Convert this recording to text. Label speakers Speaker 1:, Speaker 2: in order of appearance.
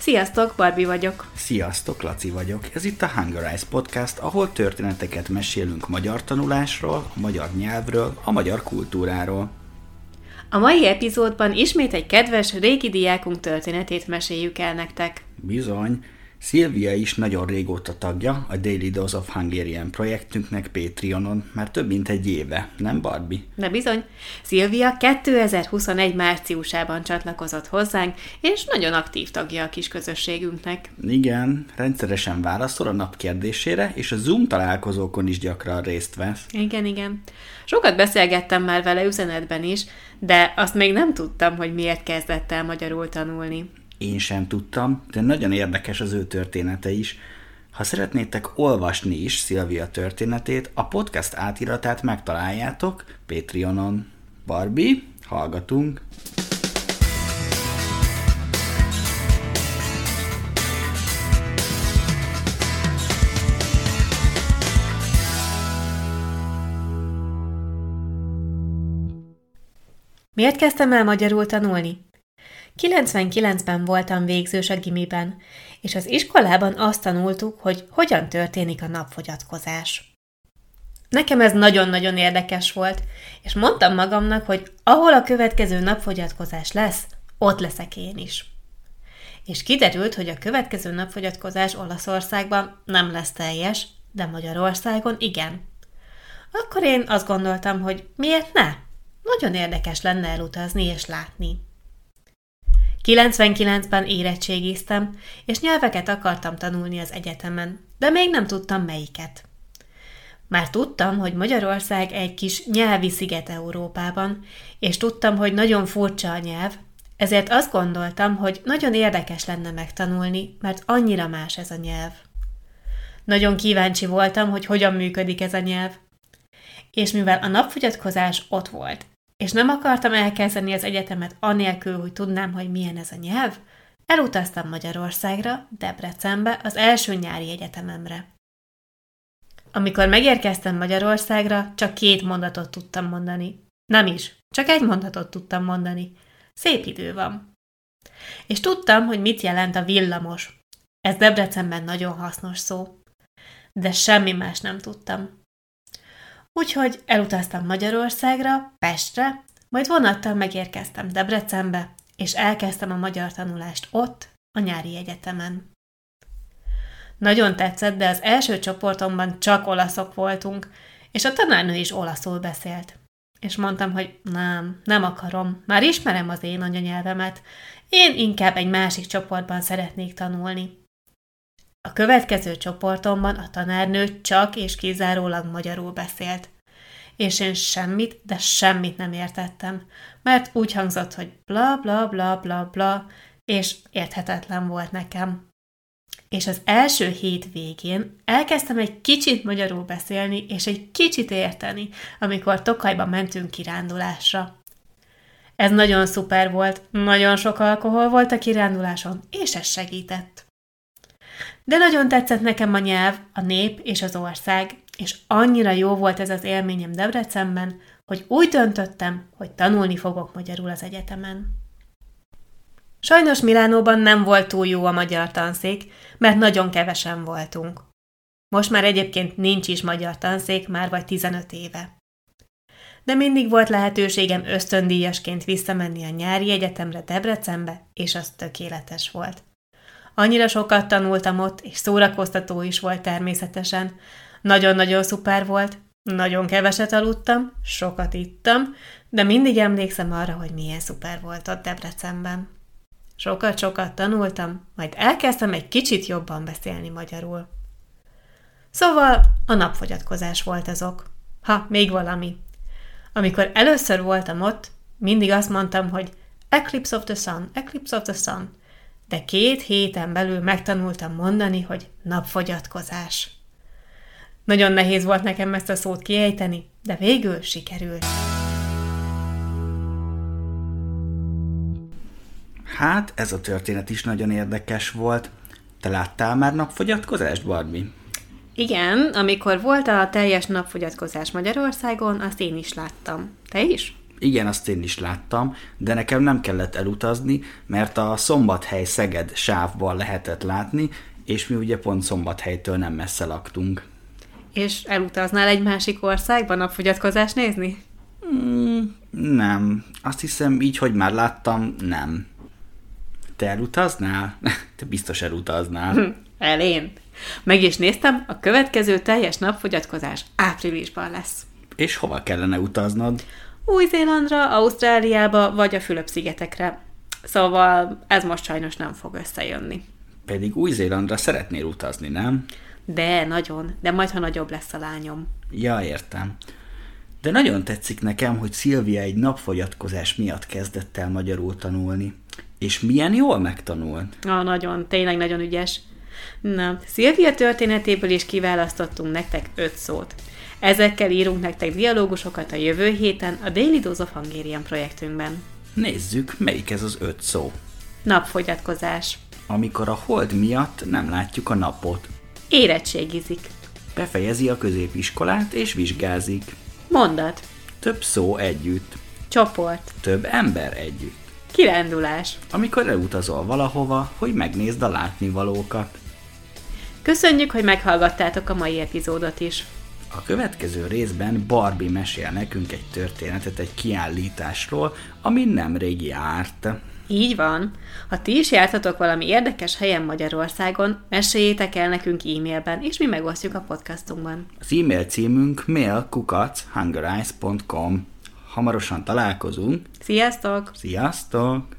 Speaker 1: Sziasztok, Barbie vagyok.
Speaker 2: Sziasztok, Laci vagyok. Ez itt a Hunger Eyes Podcast, ahol történeteket mesélünk magyar tanulásról, a magyar nyelvről, a magyar kultúráról.
Speaker 1: A mai epizódban ismét egy kedves régi diákunk történetét meséljük el nektek.
Speaker 2: Bizony, Szilvia is nagyon régóta tagja a Daily Dose of Hungarian projektünknek Patreonon, már több mint egy éve, nem Barbie?
Speaker 1: De bizony, Szilvia 2021 márciusában csatlakozott hozzánk, és nagyon aktív tagja a kis közösségünknek.
Speaker 2: Igen, rendszeresen válaszol a nap kérdésére, és a Zoom találkozókon is gyakran részt vesz.
Speaker 1: Igen, igen. Sokat beszélgettem már vele üzenetben is, de azt még nem tudtam, hogy miért kezdett el magyarul tanulni.
Speaker 2: Én sem tudtam, de nagyon érdekes az ő története is. Ha szeretnétek olvasni is Szilvia történetét, a podcast átiratát megtaláljátok Patreonon. Barbie, hallgatunk!
Speaker 1: Miért kezdtem el magyarul tanulni? 99-ben voltam végzős a gimiben, és az iskolában azt tanultuk, hogy hogyan történik a napfogyatkozás. Nekem ez nagyon-nagyon érdekes volt, és mondtam magamnak, hogy ahol a következő napfogyatkozás lesz, ott leszek én is. És kiderült, hogy a következő napfogyatkozás Olaszországban nem lesz teljes, de Magyarországon igen. Akkor én azt gondoltam, hogy miért ne? Nagyon érdekes lenne elutazni és látni. 99-ben érettségiztem, és nyelveket akartam tanulni az egyetemen, de még nem tudtam melyiket. Már tudtam, hogy Magyarország egy kis nyelvi sziget Európában, és tudtam, hogy nagyon furcsa a nyelv, ezért azt gondoltam, hogy nagyon érdekes lenne megtanulni, mert annyira más ez a nyelv. Nagyon kíváncsi voltam, hogy hogyan működik ez a nyelv. És mivel a napfogyatkozás ott volt, és nem akartam elkezdeni az egyetemet anélkül, hogy tudnám, hogy milyen ez a nyelv, elutaztam Magyarországra, Debrecenbe, az első nyári egyetememre. Amikor megérkeztem Magyarországra, csak két mondatot tudtam mondani. Nem is, csak egy mondatot tudtam mondani. Szép idő van. És tudtam, hogy mit jelent a villamos. Ez Debrecenben nagyon hasznos szó. De semmi más nem tudtam. Úgyhogy elutaztam Magyarországra, Pestre, majd vonattal megérkeztem Debrecenbe, és elkezdtem a magyar tanulást ott, a nyári egyetemen. Nagyon tetszett, de az első csoportomban csak olaszok voltunk, és a tanárnő is olaszul beszélt. És mondtam, hogy nem, nem akarom, már ismerem az én anyanyelvemet, én inkább egy másik csoportban szeretnék tanulni. A következő csoportomban a tanárnő csak és kizárólag magyarul beszélt. És én semmit, de semmit nem értettem, mert úgy hangzott, hogy bla bla bla bla bla, és érthetetlen volt nekem. És az első hét végén elkezdtem egy kicsit magyarul beszélni, és egy kicsit érteni, amikor Tokajba mentünk kirándulásra. Ez nagyon szuper volt, nagyon sok alkohol volt a kiránduláson, és ez segített. De nagyon tetszett nekem a nyelv, a nép és az ország, és annyira jó volt ez az élményem Debrecenben, hogy úgy döntöttem, hogy tanulni fogok magyarul az egyetemen. Sajnos Milánóban nem volt túl jó a magyar tanszék, mert nagyon kevesen voltunk. Most már egyébként nincs is magyar tanszék, már vagy 15 éve. De mindig volt lehetőségem ösztöndíjasként visszamenni a nyári egyetemre Debrecenbe, és az tökéletes volt. Annyira sokat tanultam ott, és szórakoztató is volt természetesen. Nagyon-nagyon szuper volt, nagyon keveset aludtam, sokat ittam, de mindig emlékszem arra, hogy milyen szuper volt ott Debrecenben. Sokat-sokat tanultam, majd elkezdtem egy kicsit jobban beszélni magyarul. Szóval a napfogyatkozás volt azok. Ha, még valami. Amikor először voltam ott, mindig azt mondtam, hogy Eclipse of the Sun, Eclipse of the Sun, de két héten belül megtanultam mondani, hogy napfogyatkozás. Nagyon nehéz volt nekem ezt a szót kiejteni, de végül sikerült.
Speaker 2: Hát, ez a történet is nagyon érdekes volt. Te láttál már napfogyatkozást, Barbie?
Speaker 1: Igen, amikor volt a teljes napfogyatkozás Magyarországon, azt én is láttam. Te is?
Speaker 2: Igen, azt én is láttam, de nekem nem kellett elutazni, mert a Szombathely-Szeged sávban lehetett látni, és mi ugye pont Szombathelytől nem messze laktunk.
Speaker 1: És elutaznál egy másik országba napfogyatkozást nézni?
Speaker 2: Mm, nem. Azt hiszem, így, hogy már láttam, nem. Te elutaznál? Te biztos elutaznál.
Speaker 1: Hm, elén. Meg is néztem, a következő teljes napfogyatkozás áprilisban lesz.
Speaker 2: És hova kellene utaznod?
Speaker 1: Új-Zélandra, Ausztráliába vagy a Fülöp-szigetekre. Szóval ez most sajnos nem fog összejönni.
Speaker 2: Pedig Új-Zélandra szeretnél utazni, nem?
Speaker 1: De, nagyon. De majd, ha nagyobb lesz a lányom.
Speaker 2: Ja, értem. De nagyon tetszik nekem, hogy Szilvia egy napfogyatkozás miatt kezdett el magyarul tanulni. És milyen jól megtanult.
Speaker 1: Ah, nagyon, tényleg nagyon ügyes. Na, Szilvia történetéből is kiválasztottunk nektek öt szót. Ezekkel írunk nektek dialógusokat a jövő héten a Daily Dose of Hungarian projektünkben.
Speaker 2: Nézzük, melyik ez az öt szó.
Speaker 1: Napfogyatkozás.
Speaker 2: Amikor a hold miatt nem látjuk a napot.
Speaker 1: Érettségizik.
Speaker 2: Befejezi a középiskolát és vizsgázik.
Speaker 1: Mondat.
Speaker 2: Több szó együtt.
Speaker 1: Csoport.
Speaker 2: Több ember együtt.
Speaker 1: Kirándulás.
Speaker 2: Amikor elutazol valahova, hogy megnézd a látnivalókat.
Speaker 1: Köszönjük, hogy meghallgattátok a mai epizódot is.
Speaker 2: A következő részben Barbie mesél nekünk egy történetet egy kiállításról, ami nemrég járt.
Speaker 1: Így van. Ha ti is jártatok valami érdekes helyen Magyarországon, meséljétek el nekünk e-mailben, és mi megosztjuk a podcastunkban.
Speaker 2: Az e-mail címünk mailkukachungarize.com Hamarosan találkozunk.
Speaker 1: Sziasztok!
Speaker 2: Sziasztok!